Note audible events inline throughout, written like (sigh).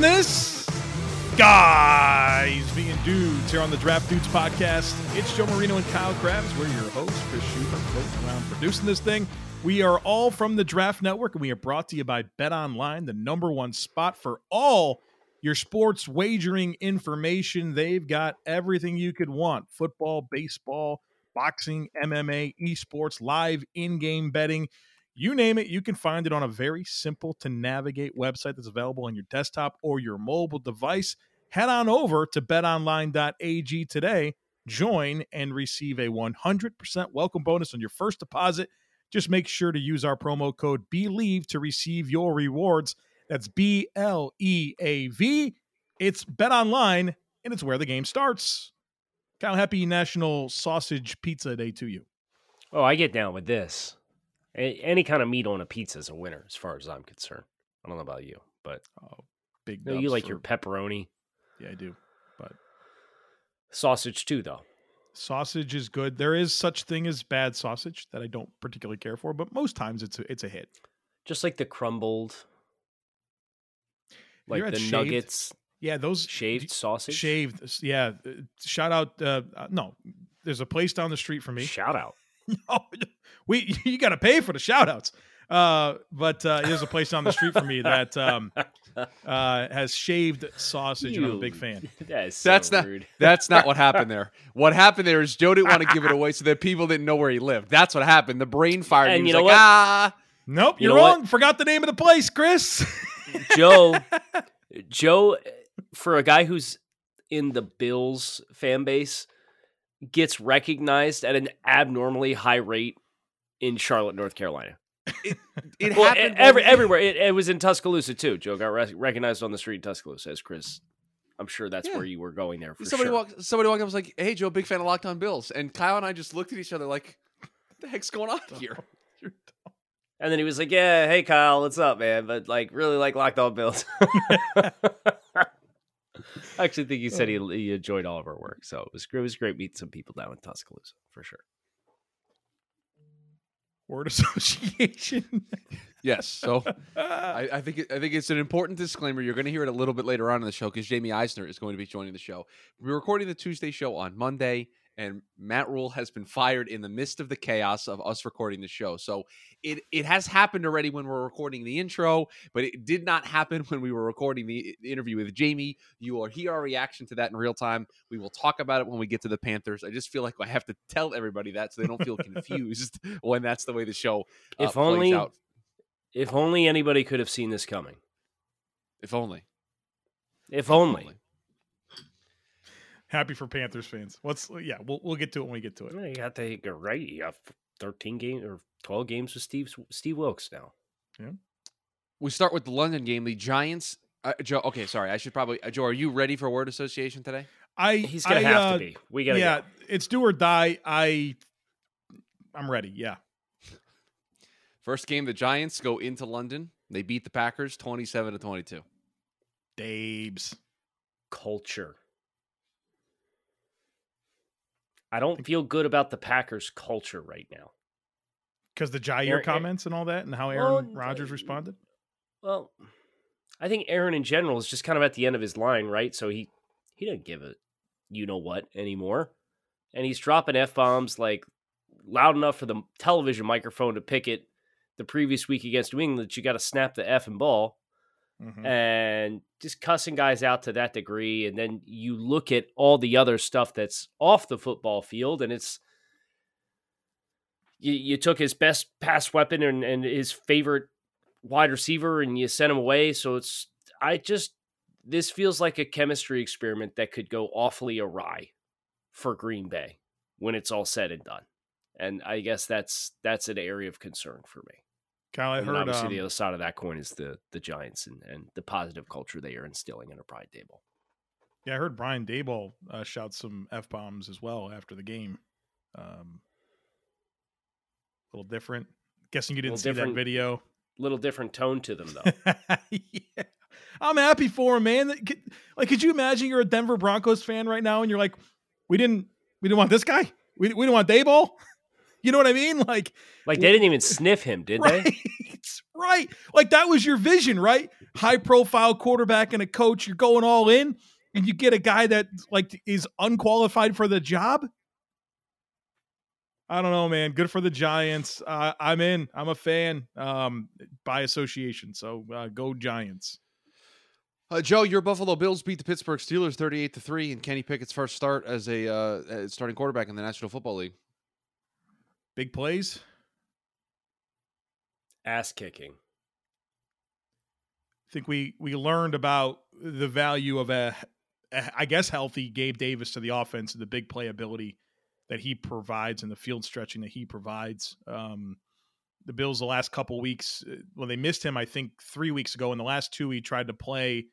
This? Guys being dudes here on the Draft Dudes podcast. It's Joe Marino and Kyle Crabbs. We're your hosts, Chris Schubert, floating around producing this thing. We are all from the Draft Network, and we are brought to you by Bet Online, the number one spot for all your sports wagering information. They've got everything you could want football, baseball, boxing, MMA, esports, live in game betting. You name it, you can find it on a very simple to navigate website that's available on your desktop or your mobile device. Head on over to betonline.ag today, join, and receive a 100% welcome bonus on your first deposit. Just make sure to use our promo code BLEAV to receive your rewards. That's B L E A V. It's Bet Online, and it's where the game starts. Kyle, happy National Sausage Pizza Day to you. Oh, I get down with this. Any kind of meat on a pizza is a winner, as far as I'm concerned. I don't know about you, but oh, big. You, know, you like for... your pepperoni? Yeah, I do. But sausage too, though. Sausage is good. There is such thing as bad sausage that I don't particularly care for, but most times it's a, it's a hit. Just like the crumbled, like the shaved? nuggets. Yeah, those shaved sausage. Shaved. Yeah. Uh, shout out. Uh, uh, no, there's a place down the street from me. Shout out. (laughs) no, we (laughs) you got to pay for the shout outs. Uh, but uh, there's a place down the street for me (laughs) that um, uh, has shaved sausage, you, and I'm a big fan. (laughs) That is so that's rude. not that's not what happened there. What happened there is Joe didn't want to give it away, so that people didn't know where he lived. That's what happened. The brain fired. And you know like, what? Ah, nope, you're you wrong. What? Forgot the name of the place, Chris. Joe, Joe, for a guy who's in the Bills fan base, gets recognized at an abnormally high rate in Charlotte, North Carolina. It, (laughs) it well, happened every, everywhere. It, it, was in Tuscaloosa too. Joe got re- recognized on the street in Tuscaloosa as Chris. I'm sure that's yeah. where you were going there. For somebody sure. walked. Somebody walked up and was like, "Hey, Joe, big fan of Locked On Bills." And Kyle and I just looked at each other like, "What the heck's going on here?" (laughs) And then he was like, "Yeah, hey Kyle, what's up, man? But like, really like Locked On Bills." (laughs) I actually think he said he, oh. he enjoyed all of our work, so it was it was great meeting some people down in Tuscaloosa for sure. Word (laughs) association. yes. So I, I, think it, I think it's an important disclaimer. You're going to hear it a little bit later on in the show because Jaime Eisner is going to be joining the show. We're recording the Tuesday show on Monday and Matt Rhule has been fired in the midst of the chaos of us recording the show. So it it has happened already when we're recording the intro, but it did not happen (laughs) when we were recording the interview with Jaime. You will hear our reaction to that in real time. We will talk about it when we get to the Panthers. I just feel like I have to tell everybody that so they don't feel confused (laughs) when that's the way the show uh, if only out. if only anybody could have seen this coming. If only. If only. If only happy for Panthers fans. What's yeah, we'll we'll get to it when we get to it. You got to go right. You got thirteen games or twelve games with Steve Steve Wilks now. Yeah. We start with the London game. The Giants. Uh, Joe. Okay, sorry. I should probably. Uh, Joe, are you ready for word association today? I. He's gonna I, have uh, to be. We gotta. Yeah, go. it's do or die. I. I'm ready. Yeah. First game, the Giants go into London. They beat the Packers twenty-seven to twenty-two. Dabes. Culture. I don't feel good about the Packers culture right now. Because the Jair Aaron, eh, comments and all that, and how Aaron well, Rodgers uh, responded. Well, I think Aaron in general is just kind of at the end of his line, right? So he he doesn't give a you know what anymore, and he's dropping f bombs like loud enough for the television microphone to pick it the previous week against New England that you got to snap the f and ball mm-hmm. and just cussing guys out to that degree. And then you look at all the other stuff that's off the football field, and it's you, you took his best pass weapon and, and his favorite wide receiver, and you sent him away. So it's I just this feels like a chemistry experiment that could go awfully awry for Green Bay when it's all said and done. And I guess that's that's an area of concern for me. Kyle, I And heard obviously um, the other side of that coin is the the Giants and, and the positive culture they are instilling under Brian Daboll. yeah, I heard Brian Daboll uh, shout some f bombs as well after the game. Um, a little different. Guessing you didn't see that video. Little different tone to them though. (laughs) yeah. I'm happy for him, man. Like, could you imagine you're a Denver Broncos fan right now and you're like, we didn't, we didn't want this guy. We, we didn't want Daboll. You know what I mean? (laughs) Like, like they didn't even sniff him, did right, they? (laughs) right. Like that was your vision, right? High profile quarterback and a coach. You're going all in, and you get a guy that like is unqualified for the job. I don't know, man. Good for the Giants. Uh, I'm in. I'm a fan um, by association. So uh, go Giants. Uh, Joe, your Buffalo Bills beat the Pittsburgh Steelers 38 to 3 in Kenny Pickett's first start as a uh, starting quarterback in the National Football League. Big plays. Ass kicking. I think we we learned about the value of a, a I guess healthy Gabe Davis to the offense and the big playability that he provides and the field stretching that he provides. Um, the Bills the last couple weeks, uh, well, they missed him I think three weeks ago. In the last two, he tried to play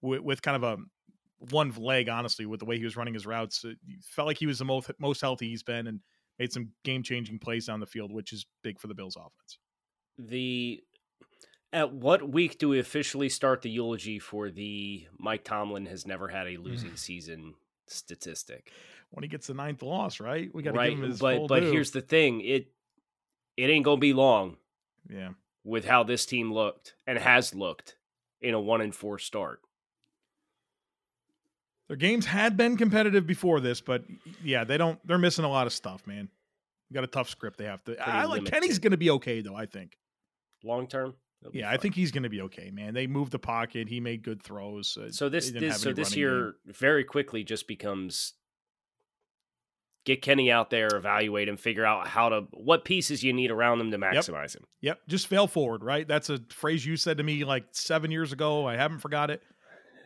with, with kind of a one leg, honestly, with the way he was running his routes. It felt like he was the most most healthy he's been and made some game changing plays down the field, which is big for the Bills offense. The at what week do we officially start the eulogy for the Mike Tomlin has never had a mm. losing season statistic? When he gets the ninth loss, right? We got to right, give him his but full but due. here's the thing it it ain't gonna be long yeah. with how this team looked and has looked in a one and four start. Their games had been competitive before this, but yeah, they don't. They're missing a lot of stuff, man. You got a tough script. They have to. I like limited. Kenny's going to be okay though. I think. Long term, Yeah, I think he's going to be okay, man. They moved the pocket. He made good throws. uh, so. This this so this year very quickly just becomes get Kenny out there, evaluate him, figure out how to what pieces you need around him to maximize him. Yep, just fail forward, right? That's a phrase you said to me like seven years ago. I haven't forgot it,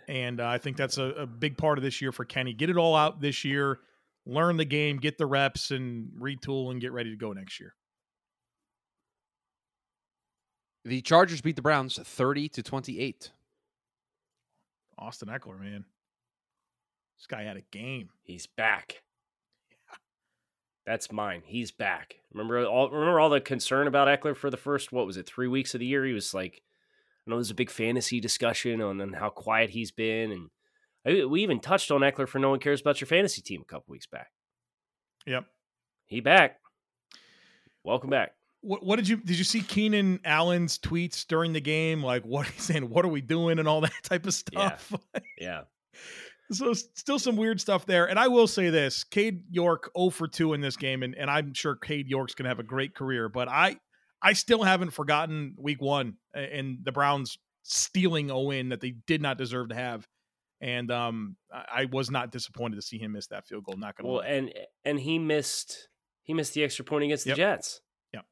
and uh, I think that's a, a big part of this year for Kenny. Get it all out this year, learn the game, get the reps, and retool and get ready to go next year. The Chargers beat the Browns 30 to 28. Austin Ekeler, man, this guy had a game. He's back. That's mine. He's back. Remember all remember all the concern about Ekeler for the first what was it three weeks of the year? He was like, I know there's a big fantasy discussion on, on how quiet he's been, and I, we even touched on Ekeler for no one cares about your fantasy team a couple weeks back. Yep. He back. Welcome back. What, what did you did you see Keenan Allen's tweets during the game? Like what (laughs) he's saying, what are we doing, and all that type of stuff. (laughs) Yeah. so still some weird stuff there. And I will say this: Cade York 0 for 2 in this game, and, and I'm sure Cade York's gonna have a great career. But I I still haven't forgotten week one and the Browns stealing a win that they did not deserve to have. And um I, was not disappointed to see him miss that field goal. Not gonna Well, lie. and and he missed he missed the extra point against the Yep. Jets. Yep.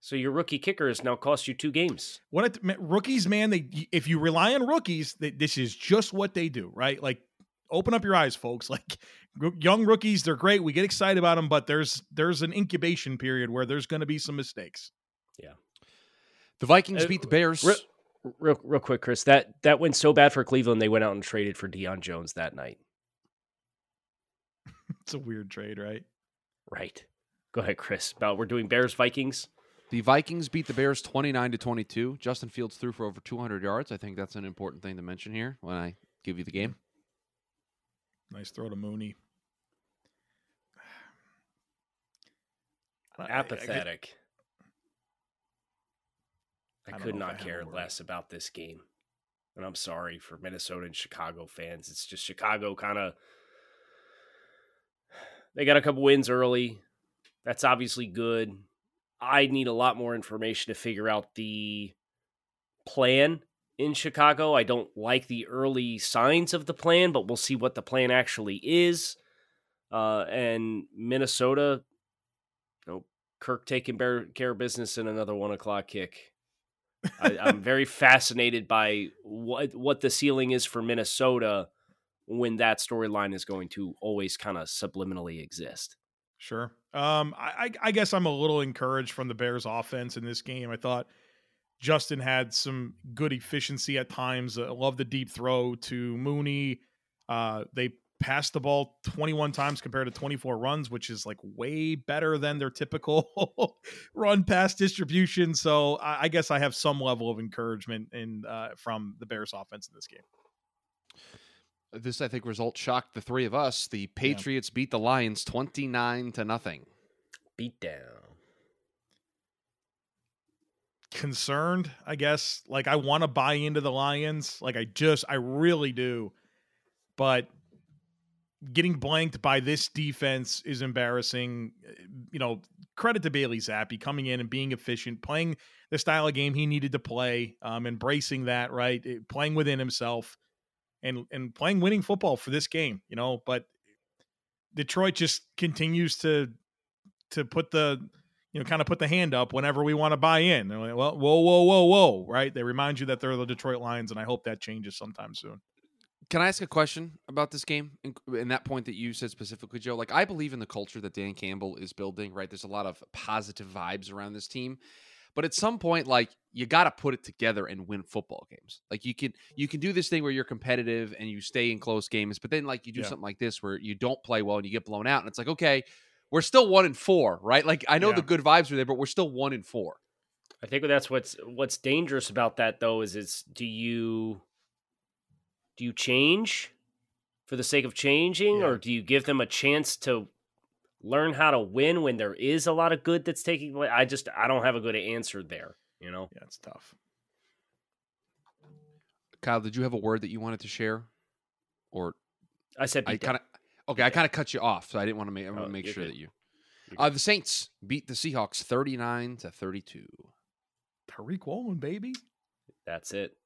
So your rookie kicker has now cost you two games. what it, rookies, man, they if you rely on rookies, they, this is just what they do, right? Like, open up your eyes, folks. (laughs) Like, young rookies, they're great. We get excited about them, but there's there's an incubation period where there's going to be some mistakes. The Vikings Uh, beat the Bears. Real, real, real quick, Chris. That that went so bad for Cleveland, they went out and traded for Deion Jones that night. (laughs) It's a weird trade, right? Right. Go ahead, Chris. About we're doing Bears Vikings. The Vikings beat the Bears 29 to 22. Justin Fields threw for over 200 yards. I think that's an important thing to mention here when I give you the game. Nice throw to Mooney. I- (sighs) I- I- Apathetic. I, I could I not care less about this game. And I'm sorry for Minnesota and Chicago fans. It's just Chicago kind of (sighs) they got a couple wins early. That's obviously good. I need a lot more information to figure out the plan in Chicago. I don't like the early signs of the plan, but we'll see what the plan actually is. Uh, and Minnesota, you know, Kirk taking bear, care of business in another one o'clock kick. I, I'm very fascinated by what what the ceiling is for Minnesota when that storyline is going to always kind of subliminally exist. Sure. Um, I, I guess I'm a little encouraged from the Bears offense in this game. I thought Justin had some good efficiency at times. I love the deep throw to Mooney. Uh, they passed the ball 21 times compared to 24 runs, which is like way better than their typical (laughs) run pass distribution. So I, I, guess I have some level of encouragement in uh, from the Bears offense in this game. This, I think, result shocked the three of us. The Patriots yeah. beat the Lions 29 to nothing. Beat down. Concerned, I guess. Like, I want to buy into the Lions. Like, I just, I really do. But getting blanked by this defense is embarrassing. You know, credit to Bailey Zappe coming in and being efficient, playing the style of game he needed to play, um, embracing that, right? Playing within himself and and playing winning football for this game, you know. But Detroit just continues to to put the you know kind of put the hand up whenever we want to buy in. They're like, well, whoa, whoa, whoa, whoa, right? They remind you that they're the Detroit Lions, and I hope that changes sometime soon. Can I ask a question about this game and that point that you said specifically, Joe? Like, I believe in the culture that Dan Campbell is building, right? There's a lot of positive vibes around this team. But at some point, like you got to put it together and win football games. Like you can you can do this thing where you're competitive and you stay in close games, but then like you do yeah. something like this where you don't play well and you get blown out, and it's like okay, we're still one in four, right? Like I know yeah. the good vibes are there, but we're still one in four. I think that's what's what's dangerous about that though is is do you do you change for the sake of changing yeah. or do you give them a chance to learn how to win when there is a lot of good that's taking place? I just I don't have a good answer there. You know, yeah, it's tough. Kyle, did you have a word that you wanted to share, or I said I kind of okay. I kind of cut you off, so I didn't want to make I want to oh, make sure good. that you. Uh, the Saints beat the Seahawks thirty nine to thirty two. Tariq Woolen, baby. That's it.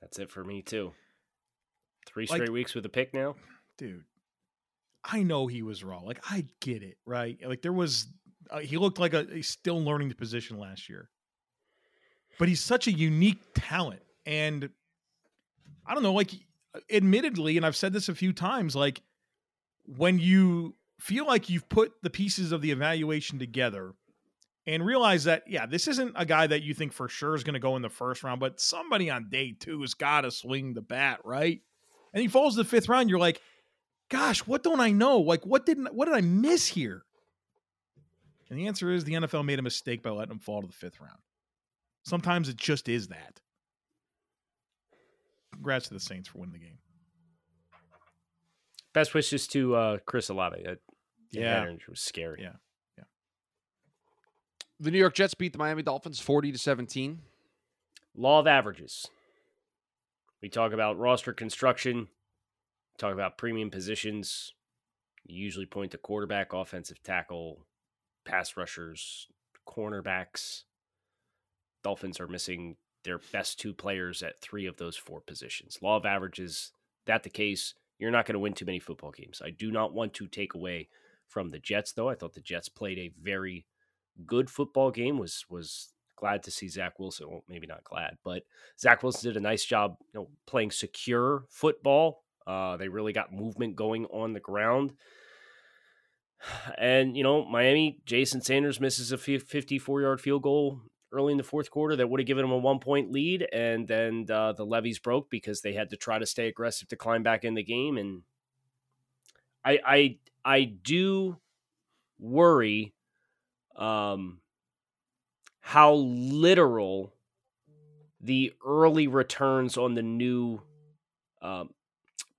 That's it for me too. Three straight like, weeks with a pick now, dude. I know he was wrong. Like I get it, right? Like there was, uh, he looked like a he's still learning the position last year, but he's such a unique talent, and I don't know. Like, admittedly, and I've said this a few times, like when you feel like you've put the pieces of the evaluation together and realize that yeah, this isn't a guy that you think for sure is going to go in the first round, but somebody on day two has got to swing the bat, right? And he falls to the fifth round. You're like, gosh, what don't I know? Like, what didn't what did I miss here? And the answer is the NFL made a mistake by letting him fall to the fifth round. Sometimes it just is that. Congrats to the Saints for winning the game. Best wishes to uh, Chris Olave. That yeah, it was scary. Yeah. The New York Jets beat the Miami Dolphins forty to seventeen. Law of averages. We talk about roster construction talk about premium positions. You usually point to quarterback, offensive tackle, pass rushers, cornerbacks. Dolphins are missing their best two players at three of those four positions. Law of averages, that the case, you're not going to win too many football games. I do not want to take away from the Jets, though. I thought the Jets played a very good football game. Was was glad to see Zach Wilson. Well, maybe not glad, but Zach Wilson did a nice job, you know, playing secure football uh, they really got movement going on the ground. (sighs) And, you know, Miami, Jason Sanders misses a 54 yard field goal early in the fourth quarter that would have given them a one point lead. And then uh, the levees broke because they had to try to stay aggressive to climb back in the game. And I, I, I do worry um, how literal the early returns on the new um,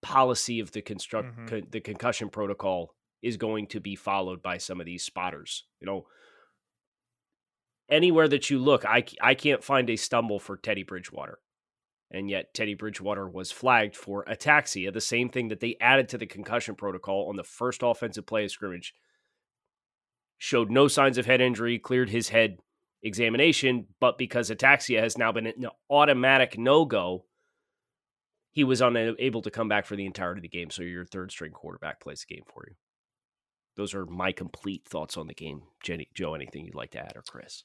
policy of the construct mm-hmm. co- the concussion protocol is going to be followed by some of these spotters. You know, anywhere that you look, I I can't find a stumble for Teddy Bridgewater. And yet Teddy Bridgewater was flagged for ataxia, the same thing that they added to the concussion protocol on the first offensive play of scrimmage. Showed no signs of head injury, cleared his head examination, but because ataxia has now been an automatic no-go, he was unable to come back for the entirety of the game. So your third string quarterback plays the game for you. Those are my complete thoughts on the game. Jenny, Joe, anything you'd like to add or Chris?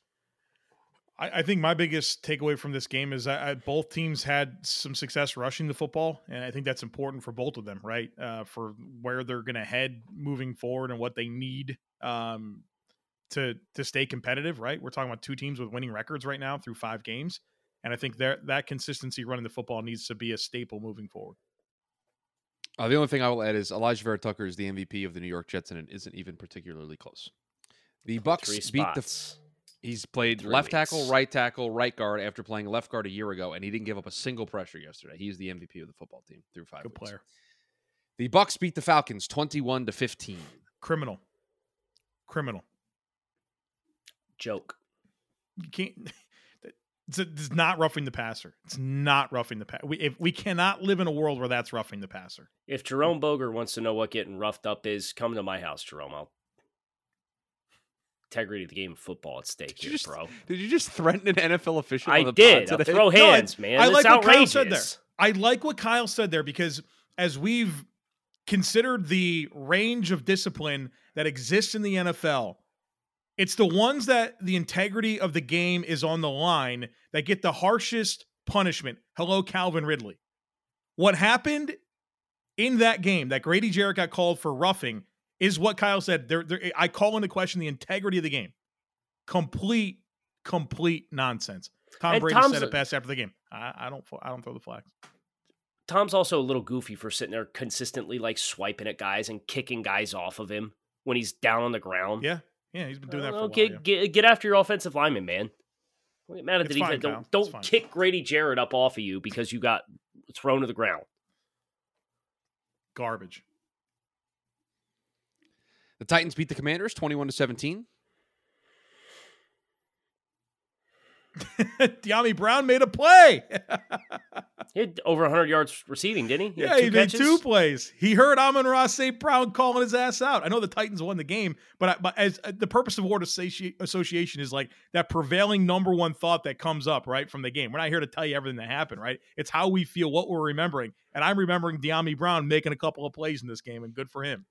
I, I think my biggest takeaway from this game is that I, both teams had some success rushing the football, and I think that's important for both of them, right? Uh, for where they're going to head moving forward and what they need um, to to stay competitive, right? We're talking about two teams with winning records right now through five games, and I think that that consistency running the football needs to be a staple moving forward. Uh, the only thing I will add is Alijah Vera-Tucker is the MVP of the New York Jets, and it isn't even particularly close. The Bucks Three beat the. spots. He's played Three left tackle, right tackle, right guard after playing left guard a year ago, and he didn't give up a single pressure yesterday. He's the MVP of the football team through five. Good weeks. player, The Bucks beat the Falcons twenty-one to fifteen. criminal, criminal. Joke. You can't. (laughs) It's, it's not roughing the passer. It's not roughing the passer. We if we cannot live in a world where that's roughing the passer. If Jerome Boger wants to know what getting roughed up is, come to my house, Jerome. I'll integrity of the game of football at stake here, just- bro. Did you just threaten an NFL official? I on the pod did. Throw No, I- hands, man. I It's like what Kyle said there. I like what Kyle said there because as we've considered the range of discipline that exists in the NFL, it's the ones that the integrity of the game is on the line that get the harshest punishment. Hello, Calvin Ridley. What happened in that game that Grady Jarrett got called for roughing is what Kyle said. There, there, I call into question the integrity of the game. Complete, complete nonsense. Tom And Brady said a- it best after the game. I, I don't, I don't throw the flags. Tom's also a little goofy for sitting there consistently like swiping at guys and kicking guys off of him when he's down on the ground. Yeah, yeah, he's been doing that for a Well, while. get, yeah. get get after your offensive lineman, man. Don't get mad at the It's fine, defense. Don't, don't kick Grady Jarrett up off of you because you got thrown to the ground. Garbage. The Titans beat the Commanders twenty-one to seventeen. (laughs) Dyami Brown made a play. (laughs) He had over 100 yards receiving, didn't he? yeah, had he made two plays. He heard Amon-Ra St. Brown calling his ass out. I know the Titans won the game, but I, but as uh, the purpose of word associ- association is like that prevailing number one thought that comes up right from the game. We're not here to tell you everything that happened, right? It's how we feel, what we're remembering, and I'm remembering Dyami Brown making a couple of plays in this game, and good for him.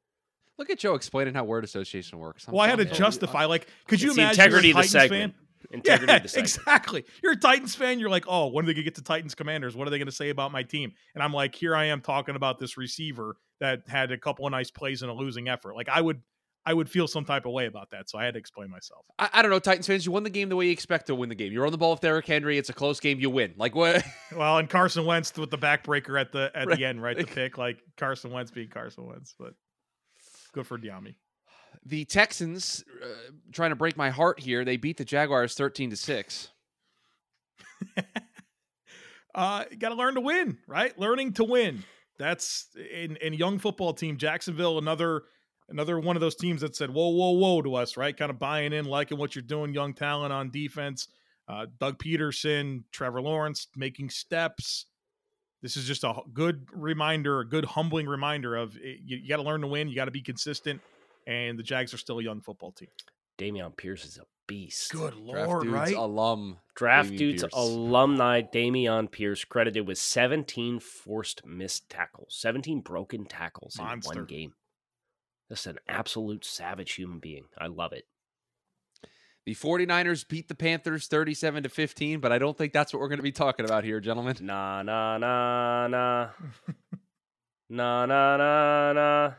Look at Joe explaining how word association works. I'm Well, I had to you. justify, like, could you It's the imagine you're a integrity of the Titans segment. fan? Integrity yeah, of the segment. exactly. You're a Titans fan. You're like, oh, when are they gonna get to Titans Commanders? What are they gonna say about my team? And I'm like, here I am talking about this receiver that had a couple of nice plays in a losing effort. Like I would, I would feel some type of way about that. So I had to explain myself. I, I don't know, Titans fans. You won the game the way you expect to win the game. You're on the ball with Derrick Henry. It's a close game. You win. Like what? (laughs) Well, and Carson Wentz with the backbreaker at the at Right. the end, right? The (laughs) pick, like Carson Wentz being Carson Wentz, but good for Dyami. The Texans uh, trying to break my heart here. They beat the Jaguars thirteen to six. (laughs) uh, got to learn to win, right? Learning to win. That's in in young football team Jacksonville. Another another one of those teams that said whoa whoa whoa to us, right? Kind of buying in, liking what you're doing. Young talent on defense. Uh, Doug Pederson, Trevor Lawrence making steps. This is just a good reminder, a good humbling reminder of eh, you, you got to learn to win. You got to be consistent, and the Jags are still a young football team. Dameon Pierce is a beast. Good Draft lord, dudes right? alum. Draft Dameon dudes Pierce. alumni Dameon Pierce credited with 17 forced missed tackles, 17 broken tackles in one game. Just an absolute savage human being. I love it. The 49ers beat the Panthers 37 to 15, but I don't think that's what we're going to be talking about here, gentlemen. Nah, nah, nah, nah. (laughs) nah, nah, nah, nah.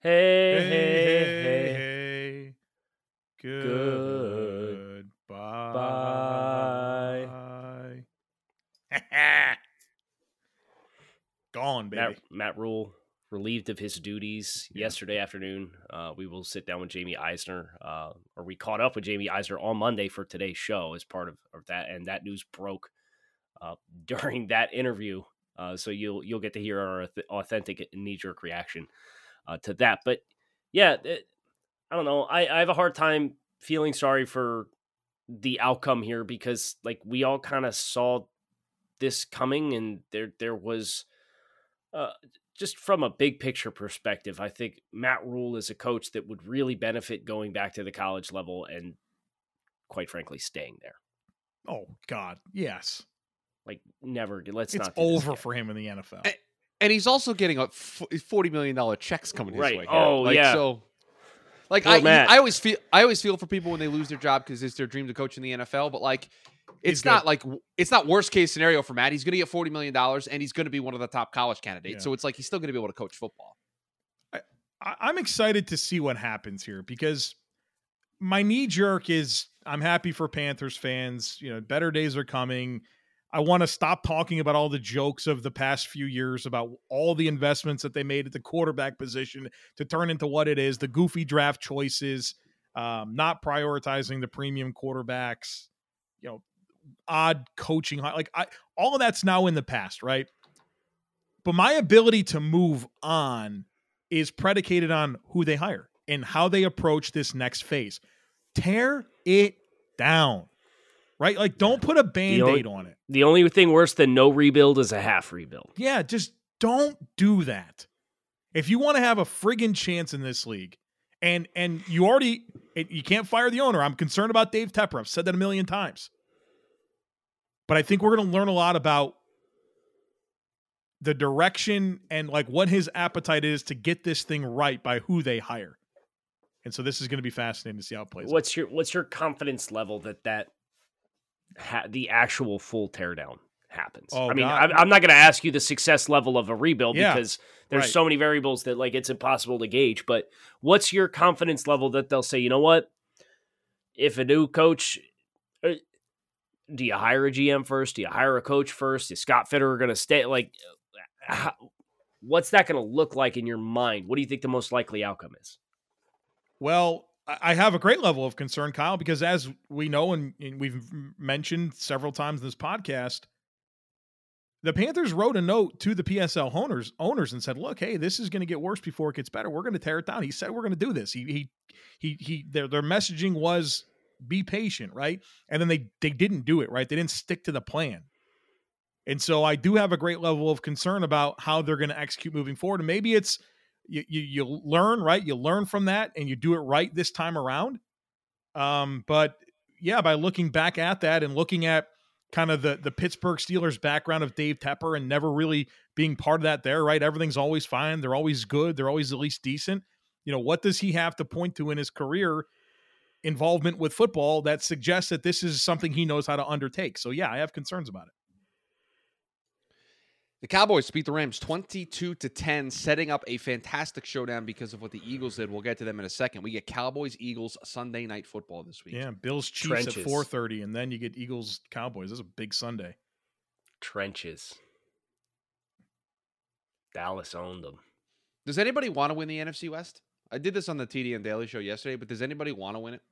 Hey, hey, hey. hey. Good Goodbye. (laughs) Gone, baby. Matt, Matt Rhule relieved of his duties yesterday afternoon. Uh, we will sit down with Jaime Eisner, uh, or we caught up with Jaime Eisner on Monday for today's show as part of, of that, and that news broke uh, (laughs) during that interview. Uh, so you'll you'll get to hear our authentic knee jerk reaction uh, to that. But yeah, it, I don't know. I, I have a hard time feeling sorry for the outcome here because like we all kind of saw this coming, and there there was uh, just from a big picture perspective, I think Matt Rhule is a coach that would really benefit going back to the college level and, quite frankly, staying there. Oh God, yes. Like never. Let's It's not do over for him in the NFL. And he's also getting a forty million dollar checks coming his Right. way. here. Oh, Like, yeah. So Like Poor I, Matt. I always feel, I always feel for people when they lose their job because it's their dream to coach in the NFL. But like, it's He's not good. like it's not worst case scenario for Matt. He's going to get forty million dollars, and he's going to be one of the top college candidates. Yeah. So it's like he's still going to be able to coach football. I, I'm excited to see what happens here because my knee jerk is I'm happy for Panthers fans. You know, better days are coming. I want to stop talking about all the jokes of the past few years about all the investments that they made at the quarterback position to turn into what it is the goofy draft choices, um, not prioritizing the premium quarterbacks, you know, odd coaching. Like, I, all of that's now in the past, right? But my ability to move on is predicated on who they hire and how they approach this next phase. Tear it down. Right? Like don't put a band-aid on it. The only thing worse than no rebuild is a half rebuild. Yeah, just don't do that. If you want to have a friggin' chance in this league, and and you already you can't fire the owner. I'm concerned about Dave Tepper. I've said that a million times. But I think we're going to learn a lot about the direction and like what his appetite is to get this thing right by who they hire. And so this is going to be fascinating to see how it plays. out. What's your what's your confidence level that that ha- the actual full teardown happens? Oh, I mean, God. I'm, I'm not going to ask you the success level of a rebuild Yeah, because there's right. so many variables that like it's impossible to gauge. But what's your confidence level that they'll say, you know what, if a new coach. uh, Do you hire a GM first? Do you hire a coach first? Is Scott Fitterer going to stay? Like, how, what's that going to look like in your mind? What do you think the most likely outcome is? Well, I have a great level of concern, Kyle, because as we know and, and we've mentioned several times in this podcast, the Panthers wrote a note to the PSL owners owners and said, "Look, hey, this is going to get worse before it gets better. We're going to tear it down." He said, "We're going to do this." He he he he. Their their messaging was be patient, right? And then they they didn't do it, right? They didn't stick to the plan. And so I do have a great level of concern about how they're going to execute moving forward. And maybe it's you, you you learn right? You learn from that and you do it right this time around. Um but yeah by looking back at that and looking at kind of the the Pittsburgh Steelers background of Dave Tepper and never really being part of that there right? Everything's always fine. They're always good. They're always at least decent. You know what does he have to point to in his career involvement with football that suggests that this is something he knows how to undertake? So yeah I have concerns about it The Cowboys beat the Rams 22 to 10, setting up a fantastic showdown because of what the Eagles did. We'll get to them in a second. We get Cowboys Eagles Sunday night football this week. yeah Bills Chiefs Trenches. at 4:30 and then you get Eagles Cowboys this is a big Sunday Trenches. Dallas owned them. Does anybody want to win the NFC West? I did this on the TDN Daily Show yesterday, but does anybody want to win it?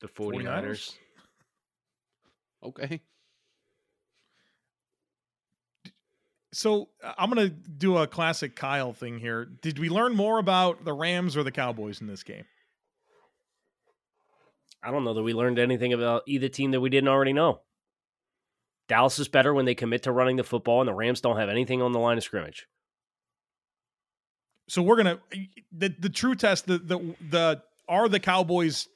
The 49ers? 49ers. Okay. So uh, I'm going to do a classic Kyle thing here. Did we learn more about the Rams or the Cowboys in this game? I don't know that we learned anything about either team that we didn't already know. Dallas is better when they commit to running the football, and the Rams don't have anything on the line of scrimmage. So we're gonna the the true test. The the the are the Cowboys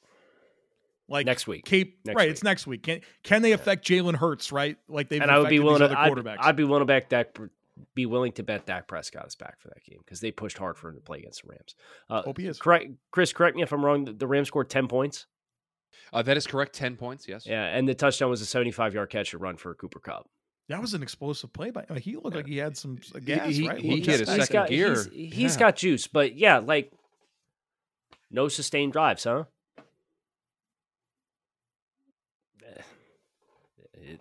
like Next week. Cape Next right? week. It's next week. Can can they affect Jalen Hurts? Right? Like they've and I would be affected willing to other I'd, quarterbacks. I'd be willing to back Dak, be willing to bet Dak Prescott is back for that game because they pushed hard for him to play against the Rams. Uh, Hope he is. correct, Chris. Correct me if I'm wrong. The, the Rams scored ten points. Uh, that is correct. 10 points, yes. Yeah, and the touchdown was a 75 yard catch and run for Cooper Kupp. That was an explosive play by. I mean, he looked like he had some gas. he- right? he Looked hit a nice. He's second got, gear. He's, he's Yeah. got juice, but yeah, like no sustained drives, huh?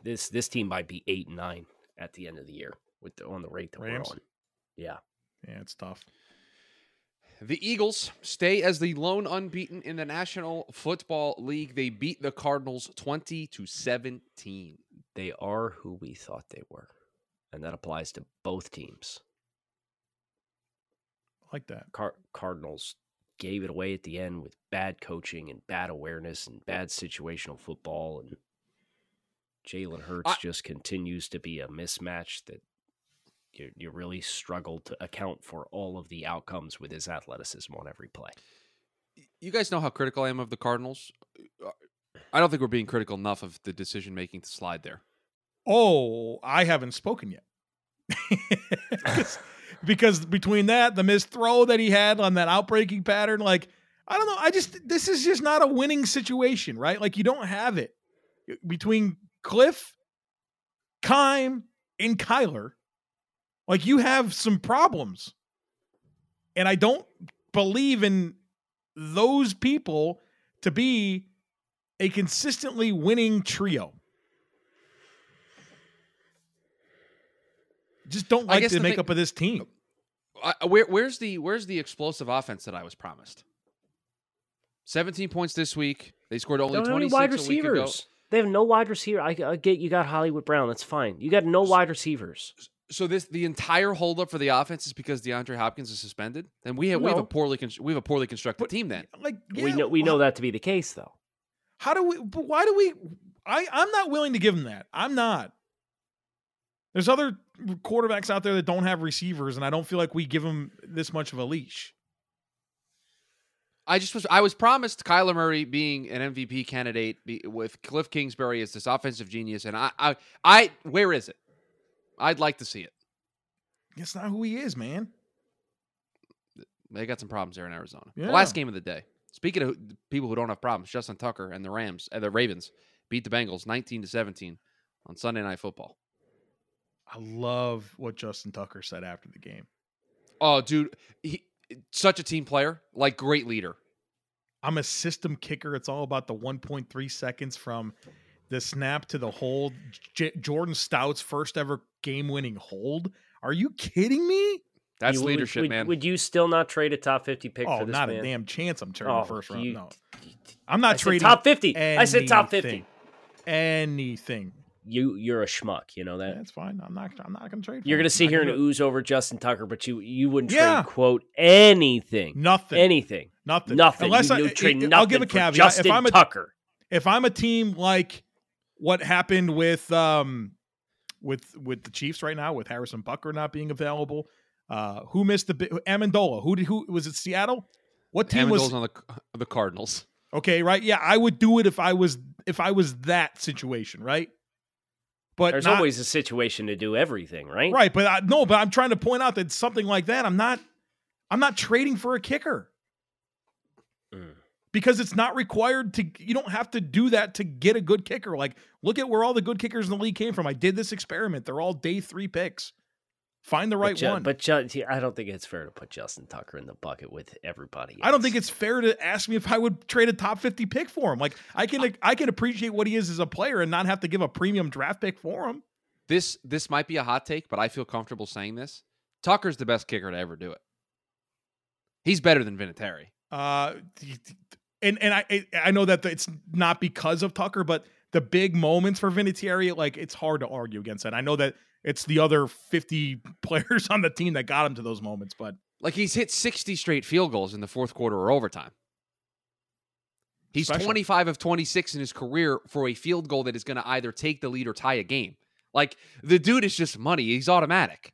This this team might be eight and nine at the end of the year with the, on the rate that Rams? we're on. Yeah, Yeah, it's tough. The Eagles stay as the lone unbeaten in the National Football League. They beat the Cardinals 20 to 17. they are who we thought they were, and that applies to both teams. I like that. Car- Cardinals gave it away at the end with bad coaching and bad awareness and bad situational football, and Jalen Hurts I- just continues to be a mismatch that you, you really struggle to account for all of the outcomes with his athleticism on every play. You guys know how critical I am of the Cardinals. Uh, I don't think we're being critical enough of the decision making to slide there. Oh, I haven't spoken yet. (laughs) because between that, the missed throw that he had on that outbreaking pattern, like I don't know. I just this is just not a winning situation, right? Like you don't have it between Cliff, Keim, and Kyler. Like you have some problems. And I don't believe in those people to be a consistently winning trio. Just don't I like guess the the thing- makeup of this team. I, where, where's the where's the explosive offense that I was promised? Seventeen points this week. They scored only Don't have any twenty wide six a week ago. Receivers. They have no wide receiver. I, I get you got Hollywood Brown. That's fine. You got no wide receivers. So this the entire holdup for the offense is because DeAndre Hopkins is suspended. Then we have we have a poorly we have a poorly constructed But- team. Then Like we know we know that to be the case, though. How do we? But why do we? I I'm not willing to give him that. I'm not. There's other quarterbacks out there that don't have receivers, and I don't feel like we give them this much of a leash. I just was I was promised Kyler Murray being an MVP candidate be, with Cliff Kingsbury as this offensive genius, and I I I where is it? I'd like to see it. That's not who he is, man. They got some problems there in Arizona. Yeah. The last game of the day. Speaking of people who don't have problems, Justin Tucker and the Rams and the Ravens beat the Bengals 19 to 17 on Sunday Night Football. I love what Justin Tucker said after the game. Oh, dude, he such a team player, like great leader. I'm a system kicker. It's all about the 1.3 seconds from the snap to the hold. J- Jordan Stout's first ever game winning hold. Are you kidding me? That's You- would- leadership, would, man. Would you still not trade a top fifty pick Oh, for this not man? a damn chance. I'm trading Oh, first round. you- no, I'm not I said trading top fifty. I said top fifty. anything. You you're a schmuck. You know that. That's fine. I'm not. I'm not going to trade. for You're gonna sit Not here and ooze over Justin Tucker, but you you wouldn't Yeah. trade quote anything, nothing. anything, nothing. nothing. Unless you I, would trade I- nothing I'll give a for caveat. Justin if I'm a Tucker. if I'm a team like what happened with um with with the Chiefs right now with Harrison Butker not being available, uh who missed the bi- Ammendola? Who did who was it Seattle? What team was Ammendola's on the the Cardinals. okay? Right? Yeah, I would do it if I was if I was that situation, right? But There's not- always a situation to do everything, right? right. But I, no, but I'm trying to point out that something like that, I'm not I'm not trading for a kicker. Mm. because it's not required to you don't have to do that to get a good kicker like look at where all the good kickers in the league came from i did this experiment they're all day three picks find the right but Ju- one But Ju- I don't think it's fair to put Justin Tucker in the bucket with everybody. i don't think it's fair to ask me if i would trade a top 50 pick for him like i can i can appreciate what he is as a player and not have to give a premium draft pick for him This this might be a hot take, but I feel comfortable saying this. Tucker's the best kicker to ever do it. He's better than Vinatieri. uh and and i i know that it's not because of tucker but the big moments for Vinatieri, like it's hard to argue against that. I know that it's the other 50 (laughs) players on the team that got him to those moments, but Like he's hit 60 straight field goals in the fourth quarter or overtime. He's Special. 25 of 26 in his career for a field goal that is going to either take the lead or tie a game. Like the dude is just money. He's automatic.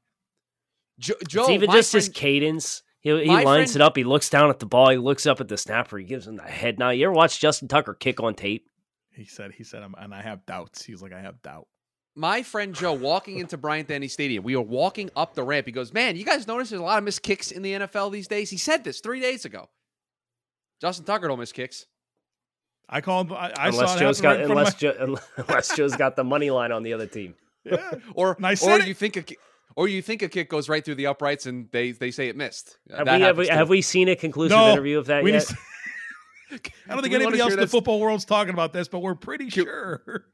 Jo- Joe, it's even my just his cadence. He, he lines friend- it up. He looks down at the ball. He looks up at the snapper. He gives him the head nod. You ever watch Justin Tucker kick on tape? he said, he said, I'm, and I have doubts. He's like, I have doubt. My friend Joe walking into Bryant Denny Stadium. We were walking up the ramp. He goes, "Man, you guys notice there's a lot of missed kicks in the NFL these days." He said this three days ago. Justin Tucker don't miss kicks. I called, I, I unless saw it Joe's happen got right unless of Joe, (laughs) unless Joe's got the money line on the other team. yeah. (laughs) Or And I or said it. you think a or you think a kick goes right through the uprights and they they say it missed. Have we, have, we, have we seen a conclusive No, interview of that yet? just- (laughs) I don't think we anybody else in the football world's talking about this, but we're pretty Can- sure.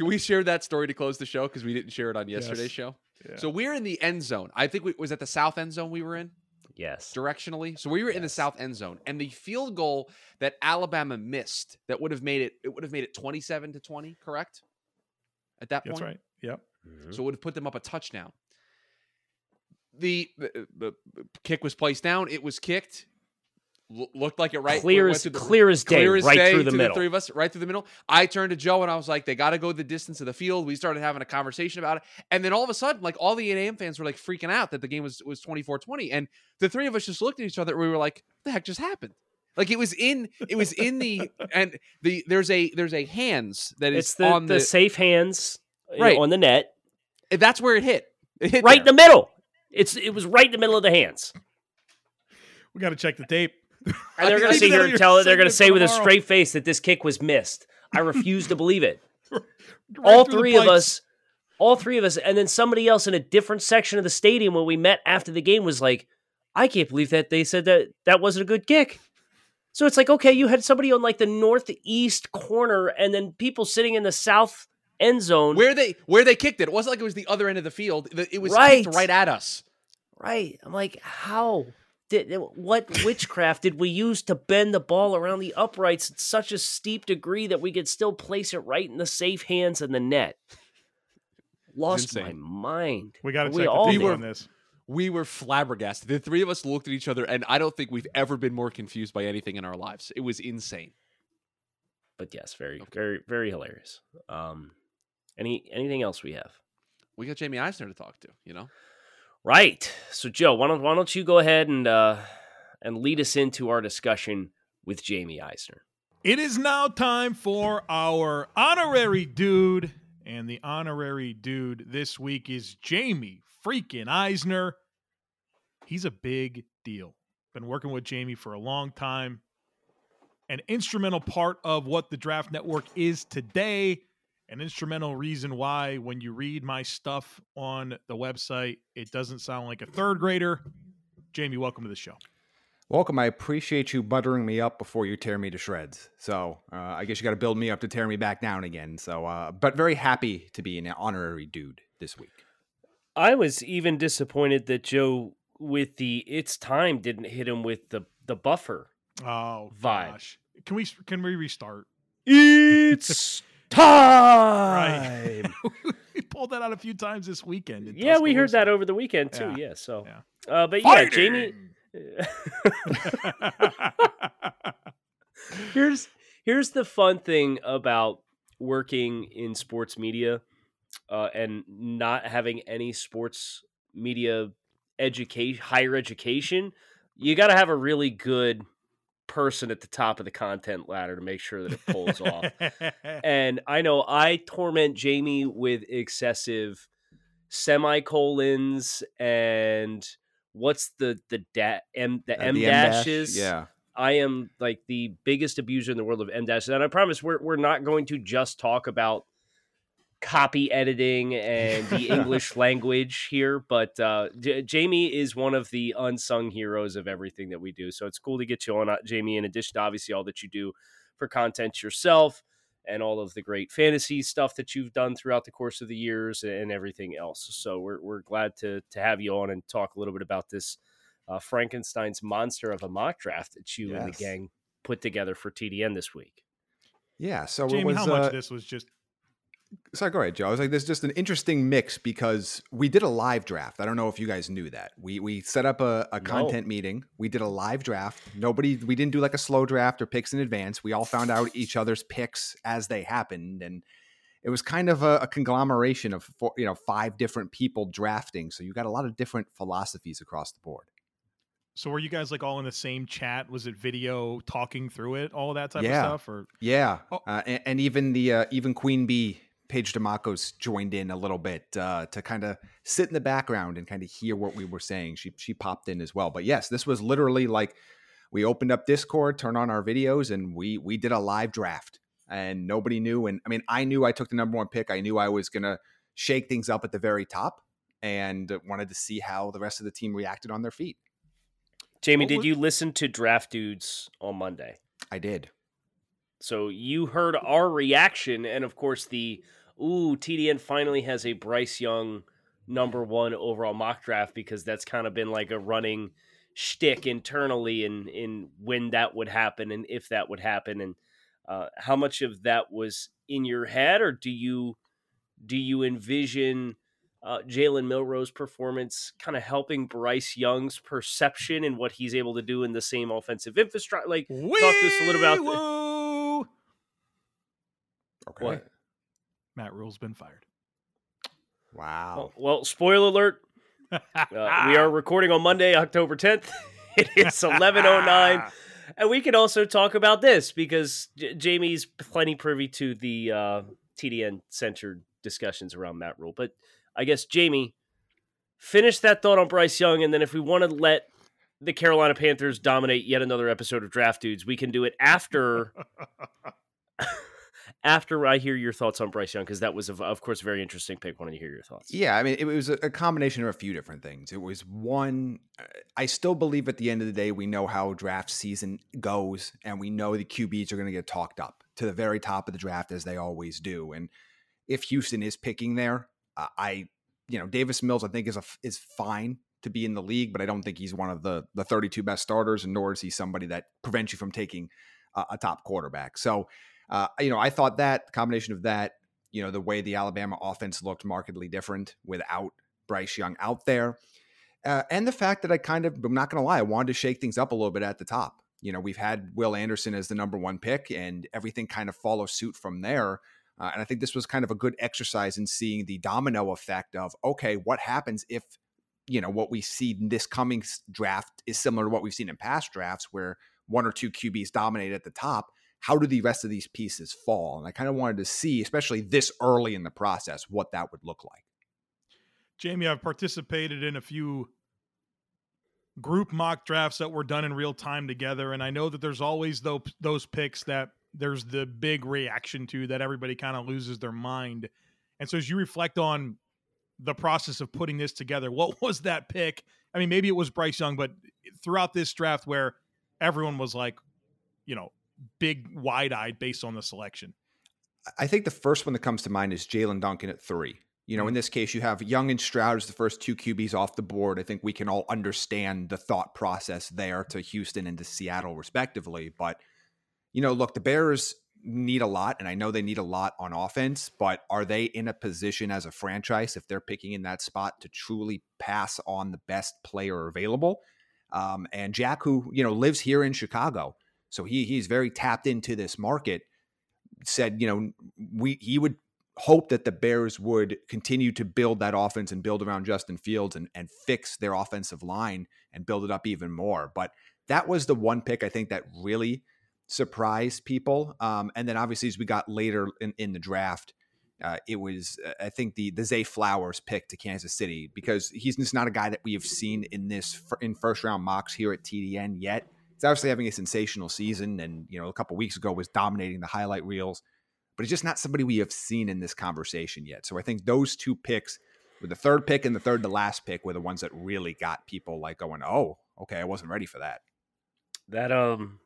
Can we share that story to close the show because we didn't share it on yesterday's Yes. show? Yeah. So we're in the end zone. I think we was at the south end zone we were in. yes. directionally. So we were in the south end zone, and the field goal that Alabama missed that would have made it it would have made it twenty seven to twenty, correct? At that point, That's right. Yep. Mhm. so it would have put them up a touchdown. The, the, the kick was placed down. It was kicked. L- looked like it right. clear went as the- clear as day, clear as right day through the to middle. three of us, right through the middle. I turned to Joe and I was like, "They got to go the distance of the field." We started having a conversation about it, and then all of a sudden, like all the 8 a.m. fans were like freaking out that the game was was 24-20. and the three of us just looked at each other. We were like, "What the heck just happened?" Like it was in it was in the (laughs) and the there's a there's a hands that is It's the, on the, the, safe hands Right. on the net, that's where it hit. It hit right in the middle. It's it was right in the middle of the hands. We got to check the tape. And they're going to sit here and tell it. They're going to say with a straight face that this kick was missed. I refuse to believe it. (laughs) Right all three of us, all three of us, and then somebody else in a different section of the stadium when we met after the game was like, "I can't believe that they said that that wasn't a good kick." So it's like, okay, you had somebody on like the northeast corner, and then people sitting in the south end zone. Where they where they kicked it, it wasn't like it was the other end of the field. It was Right. kicked right at us. Right. I'm like, how did what witchcraft did we use to bend the ball around the uprights at such a steep degree that we could still place it right in the safe hands in the net? Lost my mind. We got to We check all tape did. on this. We were flabbergasted. The three of us looked at each other, and I don't think we've ever been more confused by anything in our lives. It was insane. But yes, very, very, very hilarious. Um, any anything else we have? We got Jaime Eisner to talk to. You know, Right. So Joe, why don't why don't you go ahead and uh, and lead us into our discussion with Jaime Eisner? It is now time for our honorary dude. And the honorary dude this week is Jaime freaking Eisner. He's a big deal. Been working with Jaime for a long time. An instrumental part of what the Draft Network is today. An instrumental reason why, when you read my stuff on the website, it doesn't sound like a third grader. Jaime, welcome to the show. Welcome. I appreciate you buttering me up before you tear me to shreds. So uh, I guess you got to build me up to tear me back down again. So, uh, but very happy to be an honorary dude this week. I was even disappointed that Joe, with the "it's time," didn't hit him with the the buffer. Oh, Vibe. gosh. Can we can we restart? It's (laughs) time. (laughs) we pulled that out a few times this weekend. in yeah, we heard that over the weekend too. Yeah. Yeah, so, Yeah. Uh, but yeah, Jaime. (laughs) here's here's the fun thing about working in sports media uh, and not having any sports media education higher education you got to have a really good person at the top of the content ladder to make sure that it pulls off and i know i torment jaime with excessive semicolons and what's the the da- m the Uh, m the dash, dashes Yeah. I am like the biggest abuser in the world of M dashes, and I promise we're we're not going to just talk about copy editing and the (laughs) English language here, but uh, J- Jaime is one of the unsung heroes of everything that we do. So it's cool to get you on, uh, Jaime. In addition to obviously all that you do for content yourself and all of the great fantasy stuff that you've done throughout the course of the years and everything else. So we're we're glad to to have you on and talk a little bit about this uh, Frankenstein's monster of a mock draft that you and the gang put together for TDN this week. Yeah. So it Jaime, was. how much uh, of this was just Sorry, go ahead, Joe. I was like, there's just an interesting mix because we did a live draft. I don't know if you guys knew that. We we set up a, a No. content meeting. We did a live draft. Nobody, we didn't do like a slow draft or picks in advance. We all found out each other's picks as they happened, and it was kind of a, a conglomeration of four, you know five different people drafting. So you got a lot of different philosophies across the board. so were you guys like all in the same chat? Was it video talking through it, all that type Yeah. of stuff? Or Yeah, Oh. uh, and, and even the uh, even Queen Bee Paige Dimakos joined in a little bit uh, to kind of sit in the background and kind of hear what we were saying. She she popped in as well. But yes, this was literally like we opened up Discord, turned on our videos, and we we did a live draft. And nobody knew. And I mean, I knew I took the number one pick. I knew I was gonna shake things up at the very top, and wanted to see how the rest of the team reacted on their feet. Jaime, What did was- you listen to Draft Dudes on Monday? I did. So you heard our reaction, and of course the ooh TDN finally has a Bryce Young number one overall mock draft because that's kind of been like a running shtick internally in in when that would happen and if that would happen and uh, how much of that was in your head or do you do you envision uh, Jalen Milroe performance kind of helping Bryce Young's perception and what he's able to do in the same offensive infrastructure like talk to us a little about the! Okay. what Matt Rhule's been fired. Wow. Well, well, spoiler alert. Uh, we are recording on Monday, October 10th. (laughs) it is (laughs) 11:09, and we can also talk about this because J- Jaime's plenty privy to the uh, TDN centered discussions around Matt Rhule. But I guess Jaime, finish that thought on Bryce Young, and then if we want to let the Carolina Panthers dominate yet another episode of Draft Dudes, we can do it after (laughs) after I hear your thoughts on Bryce Young because that was of, of course a very interesting pick. Wanted to hear your thoughts. Yeah, I mean, it was a, a combination of a few different things. It was one, uh, I still believe at the end of the day, we know how draft season goes, and we know the QBs are going to get talked up to the very top of the draft as they always do. And if Houston is picking there, uh, I, you know, Davis Mills, I think is a is fine to be in the league, but I don't think he's one of the the 32 best starters, and nor is he somebody that prevents you from taking uh, a top quarterback. So uh, you know, I thought that combination of that, you know, the way the Alabama offense looked markedly different without Bryce Young out there, uh, and the fact that I kind of, I'm not going to lie, I wanted to shake things up a little bit at the top. You know, we've had Will Anderson as the number one pick, and everything kind of follows suit from there. Uh, and I think this was kind of a good exercise in seeing the domino effect of okay, what happens if you know what we see in this coming draft is similar to what we've seen in past drafts, where one or two QBs dominate at the top how do the rest of these pieces fall? And I kind of wanted to see, especially this early in the process, what that would look like. Jaime, I've participated in a few group mock drafts that were done in real time together, and I know that there's always those those picks that there's the big reaction to that everybody kind of loses their mind. And so as you reflect on the process of putting this together, what was that pick? I mean, maybe it was Bryce Young, but throughout this draft where everyone was like, you know, big wide eyed based on the selection? I think the first one that comes to mind is Jaelyn Duncan at three. You know, in mm-hmm. this case, you have Young and Stroud as the first two QBs off the board. I think we can all understand the thought process there to Houston and to Seattle, respectively. But, you know, look, the Bears need a lot, and I know they need a lot on offense, but are they in a position as a franchise, if they're picking in that spot, to truly pass on the best player available? Um, and Jack, who, you know, lives here in Chicago, so he he's very tapped into this market. Said, you know, we he would hope that the Bears would continue to build that offense and build around Justin Fields and and fix their offensive line and build it up even more. But that was the one pick I think that really surprised people. Um, and then obviously as we got later in, in the draft, uh, it was I think the the Zay Flowers pick to Kansas City because he's just not a guy that we have seen in this in first round mocks here at TDN yet. He's obviously having a sensational season, and you know, a couple weeks ago was dominating the highlight reels. But he's just not somebody we have seen in this conversation yet. So I think those two picks, with the third pick and the third to last pick, were the ones that really got people like going, "Oh, okay, I wasn't ready for that." That um,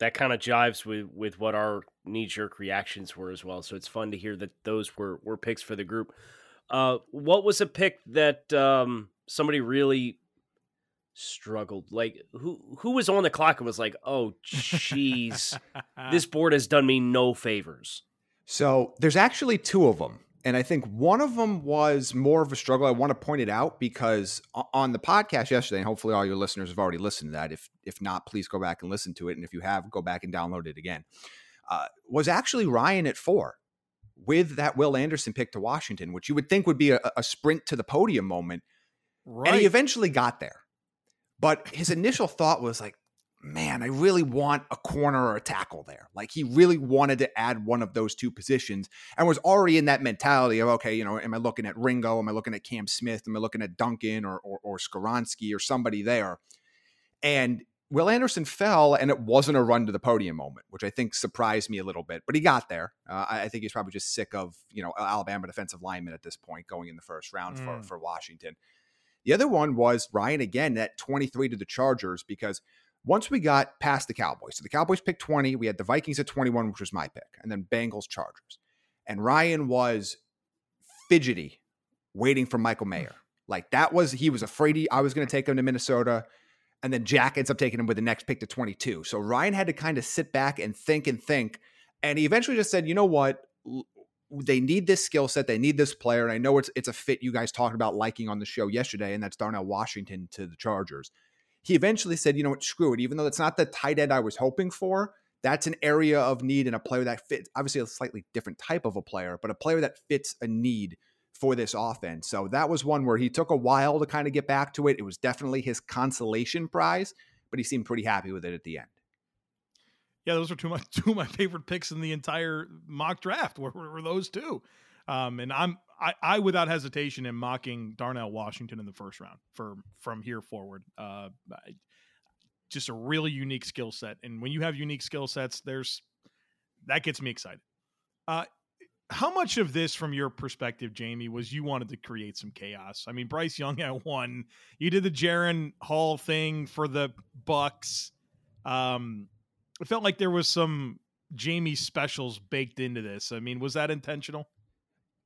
that kind of jives with with what our knee jerk reactions were as well. So it's fun to hear that those were were picks for the group. Uh, what was a pick that um somebody really struggled. Like who who was on the clock and was like, "Oh, jeez, this (laughs) board has done me no favors." So there's actually two of them, and I think one of them was more of a struggle. I want to point it out because on the podcast yesterday, and hopefully all your listeners have already listened to that. If if not, please go back and listen to it, and if you have, go back and download it again. Uh, was actually Ryan at four with that Will Anderson pick to Washington, which you would think would be a, a sprint to the podium moment. Right. And he eventually got there. But his initial thought was like, man, I really want a corner or a tackle there. Like he really wanted to add one of those two positions and was already in that mentality of, okay, you know, am I looking at Ringo? Am I looking at Cam Smith? Am I looking at Duncan or, or, or or somebody there? And Will Anderson fell, and it wasn't a run to the podium moment, which I think surprised me a little bit. But he got there. Uh, I think he's probably just sick of you know Alabama defensive lineman at this point, going in the first round mm. for for Washington. The other one was Ryan again at 23 to the Chargers because once we got past the Cowboys, so the Cowboys picked 20, we had the Vikings at 21, which was my pick, and then Bengals, Chargers. And Ryan was fidgety waiting for Michael hmm. Mayer. Like that was, he was afraid he, I was going to take him to Minnesota. And then Jack ends up taking him with the next pick to 22. So Ryan had to kind of sit back and think and think. And he eventually just said, you know what? They need this skill set. They need this player. And I know it's it's a fit you guys talked about liking on the show yesterday, and that's Darnell Washington to the Chargers. He eventually said, you know what, screw it. Even though it's not the tight end I was hoping for, that's an area of need and a player that fits. Obviously, a slightly different type of a player, but a player that fits a need for this offense. So that was one where he took a while to kind of get back to it. It was definitely his consolation prize, but he seemed pretty happy with it at the end yeah, those are two of my (laughs) two of my favorite picks in the entire mock draft. Were, were, were those two? Um, and I'm I, I without hesitation am mocking Darnell Washington in the first round for from here forward. Uh, just a really unique skill set, and when you have unique skill sets, there's that gets me excited. Uh, how much of this, from your perspective, Jaime, was you wanted to create some chaos? I mean, Bryce Young at one, you did the Jaren Hall thing for the Bucs. Um, it felt like there was some Jaime specials baked into this. I mean, was that intentional?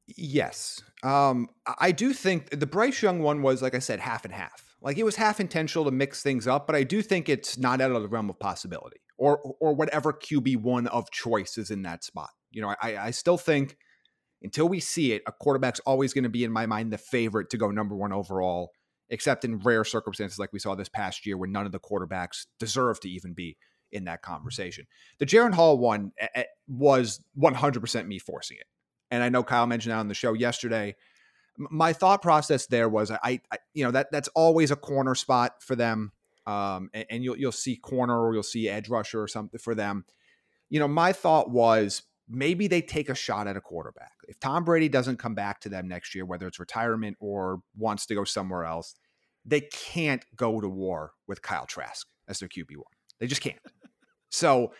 Yes. Um, I do think the Bryce Young one was, like I said, half and half. Like it was half intentional to mix things up, but I do think it's not out of the realm of possibility or or whatever QB one of choice is in that spot. You know, I, I still think until we see it, a quarterback's always going to be in my mind the favorite to go number one overall, except in rare circumstances like we saw this past year when none of the quarterbacks deserve to even be in that conversation. The Jaren Hall one was 100% me forcing it. And I know Kyle mentioned that on the show yesterday. My thought process there was I, I you know that that's always a corner spot for them. Um, and, and you'll you'll see corner or you'll see edge rusher or something for them. You know, my thought was maybe they take a shot at a quarterback. If Tom Brady doesn't come back to them next year, whether it's retirement or wants to go somewhere else, they can't go to war with Kyle Trask as their QB1. They just can't. So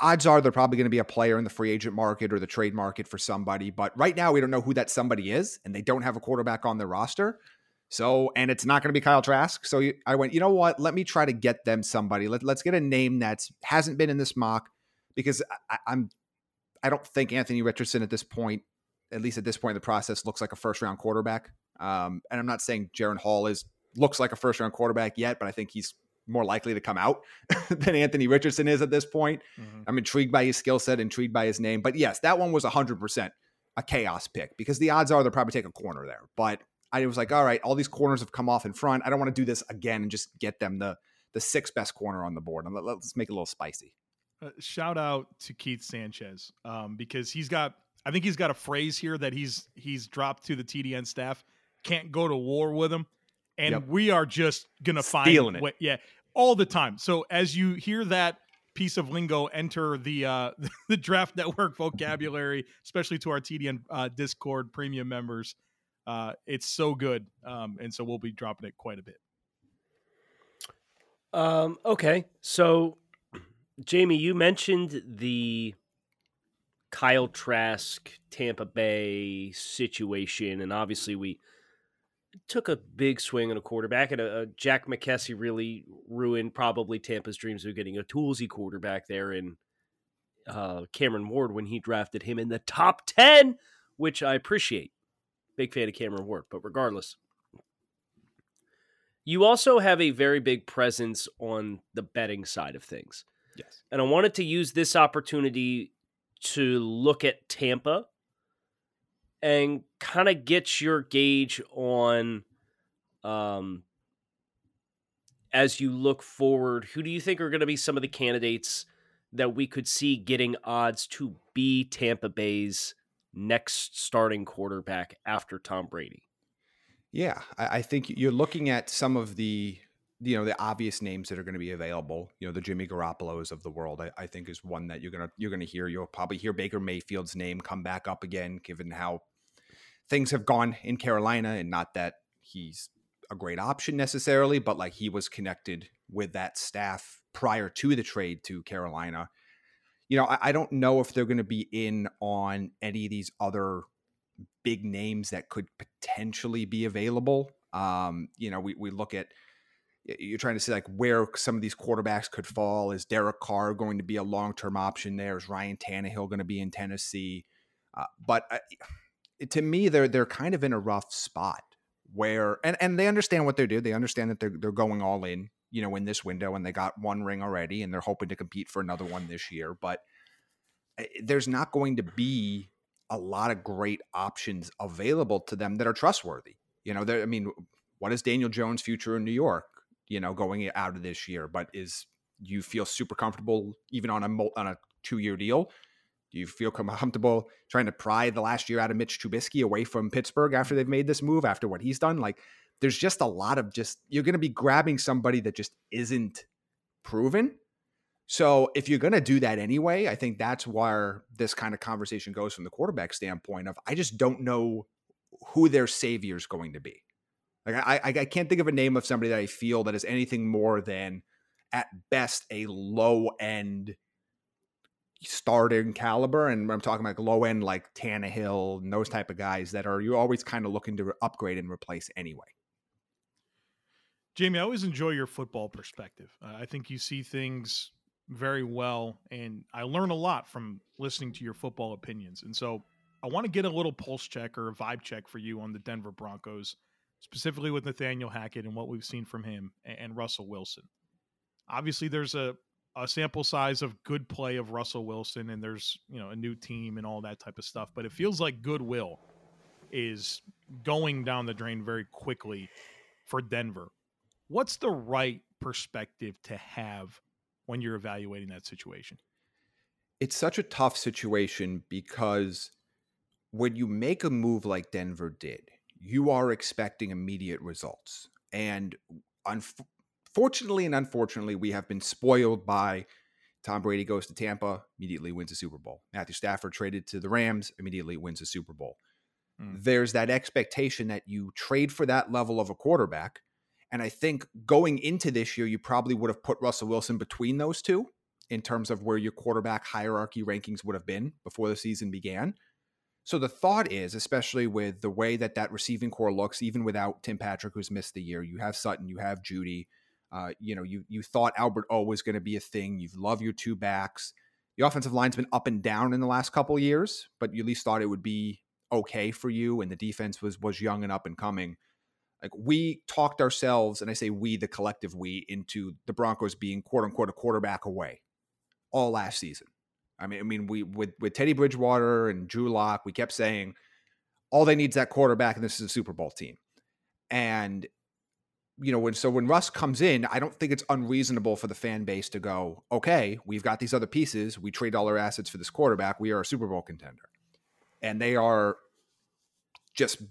odds are they're probably going to be a player in the free agent market or the trade market for somebody. But right now, we don't know who that somebody is, and they don't have a quarterback on their roster. So, and it's not going to be Kyle Trask. So I went, you know what? Let me try to get them somebody. Let, let's get a name that hasn't been in this mock because I, I'm, I don't think Anthony Richardson at this point, at least at this point in the process, looks like a first round quarterback. Um, and I'm not saying Jaren Hall is looks like a first round quarterback yet, but I think he's more likely to come out (laughs) than Anthony Richardson is at this point. Mm-hmm. I'm intrigued by his skill set, intrigued by his name. But yes, that one was 100% a chaos pick because the odds are they'll probably take a corner there. But I was like, all right, all these corners have come off in front. I don't want to do this again and just get them the the sixth best corner on the board. And let's make it a little spicy. Uh, shout out to Keith Sanchez um, because he's got, I think he's got a phrase here that he's he's dropped to the TDN staff. Can't go to war with him and yep. we are just gonna Stealing find it. yeah, all the time. So as you hear that piece of lingo enter the uh, (laughs) the draft network vocabulary, especially to our TDN uh, Discord premium members, uh, it's so good, um, and so we'll be dropping it quite a bit. Um, okay, so (clears throat) Jaime, you mentioned the Kyle Trask Tampa Bay situation, and obviously we took a big swing on a quarterback, and a, a Jack McKessy really ruined probably Tampa's dreams of getting a toolsy quarterback there in uh, Cameron Ward when he drafted him in the top 10, which I appreciate. Big fan of Cameron Ward, but regardless. You also have a very big presence on the betting side of things. Yes. And I wanted to use this opportunity to look at Tampa and kind of get your gauge on um as you look forward who do you think are going to be some of the candidates that we could see getting odds to be Tampa Bay's next starting quarterback after Tom Brady? Yeah, I, think you're looking at some of the you know the obvious names that are going to be available. You know the Jimmy Garoppolo's of the world. I, I, think is one that you're gonna you're gonna hear. You'll probably hear Baker Mayfield's name come back up again, given how things have gone in Carolina, and not that he's a great option necessarily, but like he was connected with that staff prior to the trade to Carolina. You know, I, I don't know if they're going to be in on any of these other big names that could potentially be available. Um, you know, we, we look at you're trying to see like where some of these quarterbacks could fall. Is Derek Carr going to be a long term option there? Is Ryan Tannehill going to be in Tennessee? Uh, but uh, to me, they're they're kind of in a rough spot where and and they understand what they do. They understand that they're they're going all in, you know, in this window, and they got one ring already, and they're hoping to compete for another one this year. But eh, there's not going to be a lot of great options available to them that are trustworthy. You know, I mean, what is Daniel Jones' future in New York? You know, going out of this year, but is you feel super comfortable even on a on a two year deal? Do you feel comfortable trying to pry the last year out of Mitch Trubisky away from Pittsburgh after mm. they've made this move, after what he's done? Like, there's just a lot of just, you're going to be grabbing somebody that just isn't proven. So if you're going to do that anyway, I think that's where this kind of conversation goes from the quarterback standpoint of I just don't know who their savior is going to be. Like I, I, I can't think of a name of somebody that I feel that is anything more than at best a low end starting caliber. And I'm talking like low end, like Tannehill and those type of guys that are you always kind of looking to upgrade and replace anyway. Jaime, I always enjoy your football perspective. Uh, I think you see things very well, and I learn a lot from listening to your football opinions. And so I want to get a little pulse check or a vibe check for you on the Denver Broncos, specifically with Nathaniel Hackett and what we've seen from him and, and Russell Wilson. Obviously, there's a, a sample size of good play of Russell Wilson, and there's you know a new team and all that type of stuff. But it feels like goodwill is going down the drain very quickly for Denver what's the right perspective to have when you're evaluating that situation? It's such a tough situation because when you make a move like Denver did, you are expecting immediate results. And unfortunately and unfortunately, we have been spoiled by Tom Brady goes to Tampa, immediately wins a Super Bowl. Matthew Stafford traded to the Rams, immediately wins a Super Bowl. Mm. There's that expectation that you trade for that level of a quarterback and I think going into this year, you probably would have put Russell Wilson between those two in terms of where your quarterback hierarchy rankings would have been before the season began. So the thought is, especially with the way that that receiving corps looks, even without Tim Patrick, who's missed the year, you have Sutton, you have Jeudy. Uh, you know, you you thought Albert O was going to be a thing. You love your two backs. The offensive line's been up and down in the last couple years, but you at least thought it would be okay for you, and the defense was was young and up and coming like we talked ourselves, and I say we, the collective we, into the Broncos being quote unquote a quarterback away all last season. I mean, I mean, we with with Teddy Bridgewater and Drew Lock, we kept saying all they need is that quarterback, and this is a Super Bowl team. And you know, when so when Russ comes in, I don't think it's unreasonable for the fan base to go, okay, we've got these other pieces. We trade all our assets for this quarterback. We are a Super Bowl contender, and they are just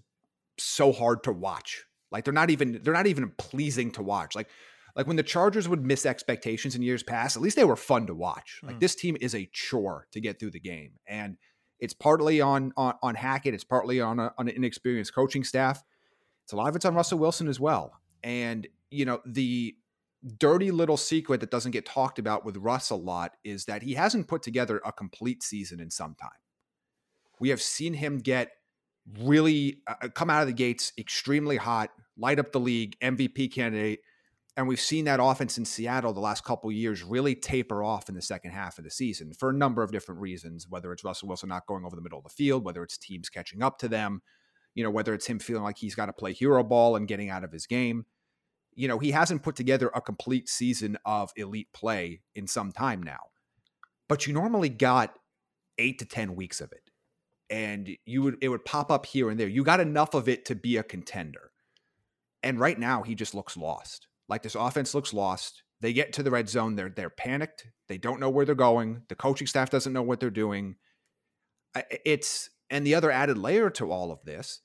so hard to watch like they're not even they're not even pleasing to watch. Like like when the Chargers would miss expectations in years past, at least they were fun to watch. Like mm. this team is a chore to get through the game, and it's partly on on, on Hackett, it's partly on, a, on an inexperienced coaching staff. It's a lot of it's on Russell Wilson as well. And you know the dirty little secret that doesn't get talked about with Russ a lot is that he hasn't put together a complete season in some time. We have seen him get really uh, come out of the gates extremely hot, light up the league, MVP candidate. And we've seen that offense in Seattle the last couple years really taper off in the second half of the season for a number of different reasons, whether it's Russell Wilson not going over the middle of the field, whether it's teams catching up to them, you know, whether it's him feeling like he's got to play hero ball and getting out of his game. You know, he hasn't put together a complete season of elite play in some time now. But you normally got eight to 10 weeks of it. And you would it would pop up here and there. You got enough of it to be a contender. And right now, he just looks lost. Like this offense looks lost. They get to the red zone, they're they're panicked. They don't know where they're going. The coaching staff doesn't know what they're doing. It's and the other added layer to all of this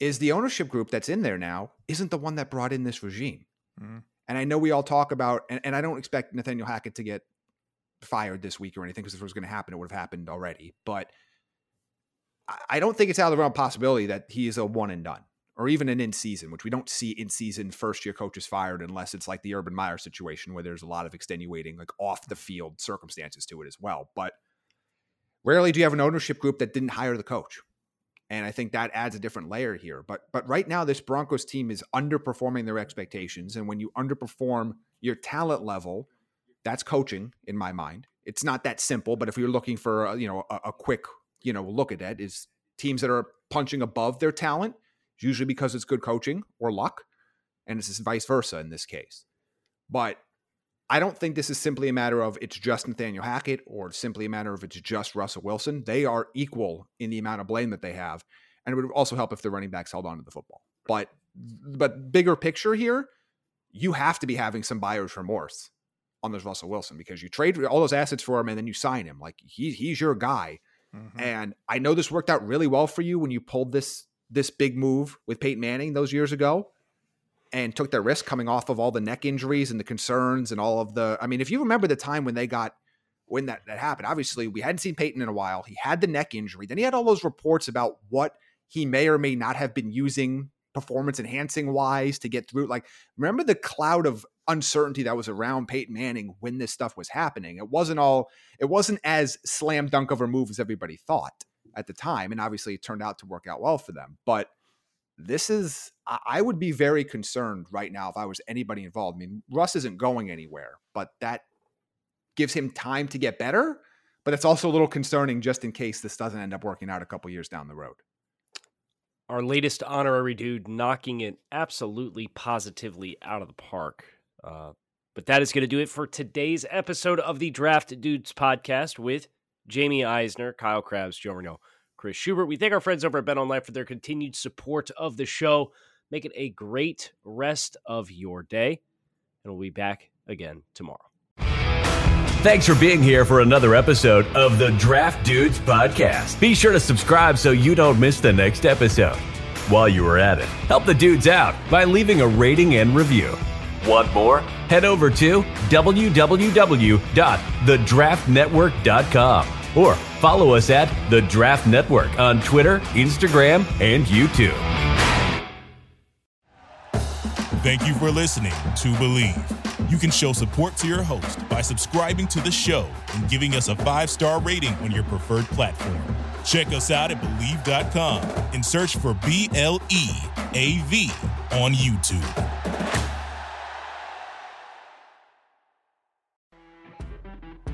is the ownership group that's in there now isn't the one that brought in this regime. Mm-hmm. And I know we all talk about, and, and I don't expect Nathaniel Hackett to get fired this week or anything because if it was going to happen, it would have happened already. But I don't think it's out of the realm of possibility that he is a one and done or even an in season, which we don't see in season first year coaches fired unless it's like the Urban Meyer situation where there's a lot of extenuating, like off the field circumstances to it as well. But rarely do you have an ownership group that didn't hire the coach. And I think that adds a different layer here. But but right now, this Broncos team is underperforming their expectations. And when you underperform your talent level, that's coaching in my mind. It's not that simple, but if you're looking for a, you know a, a quick you know look at that, is teams that are punching above their talent usually because it's good coaching or luck, and it's vice versa in this case. But I don't think this is simply a matter of it's just Nathaniel Hackett or simply a matter of it's just Russell Wilson. They are equal in the amount of blame that they have, and it would also help if the running backs held on to the football. But but bigger picture here, you have to be having some buyer's remorse on this Russell Wilson because you trade all those assets for him and then you sign him. Like he, he's your guy. Mm-hmm. And I know this worked out really well for you when you pulled this this big move with Peyton Manning those years ago and took that risk coming off of all the neck injuries and the concerns and all of the I mean, if you remember the time when they got when that, that happened, obviously we hadn't seen Peyton in a while. He had the neck injury. Then he had all those reports about what he may or may not have been using performance enhancing wise to get through. Like, remember the cloud of uncertainty that was around Peyton Manning when this stuff was happening. It wasn't all, it wasn't as slam dunk of a move as everybody thought at the time. And obviously it turned out to work out well for them. But this is, I would be very concerned right now if I was anybody involved. I mean, Russ isn't going anywhere, but that gives him time to get better. But it's also a little concerning just in case this doesn't end up working out a couple years down the road our latest honorary dude knocking it absolutely positively out of the park. Uh, but that is going to do it for today's episode of the Draft Dudes podcast with Jaime Eisner, Kyle Crabbs, Joe Renault, Chris Schubert. We thank our friends over at BetOnline for their continued support of the show. Make it a great rest of your day, and we'll be back again tomorrow. Thanks for being here for another episode of the Draft Dudes Podcast. Be sure to subscribe so you don't miss the next episode. While you are at it, help the dudes out by leaving a rating and review. Want more? Head over to www.thedraftnetwork.com or follow us at The Draft Network on Twitter, Instagram, and YouTube. Thank you for listening to Bleav. You can show support to your host by subscribing to the show and giving us a five star rating on your preferred platform. Check us out at Bleav.com and search for B L E A V on YouTube.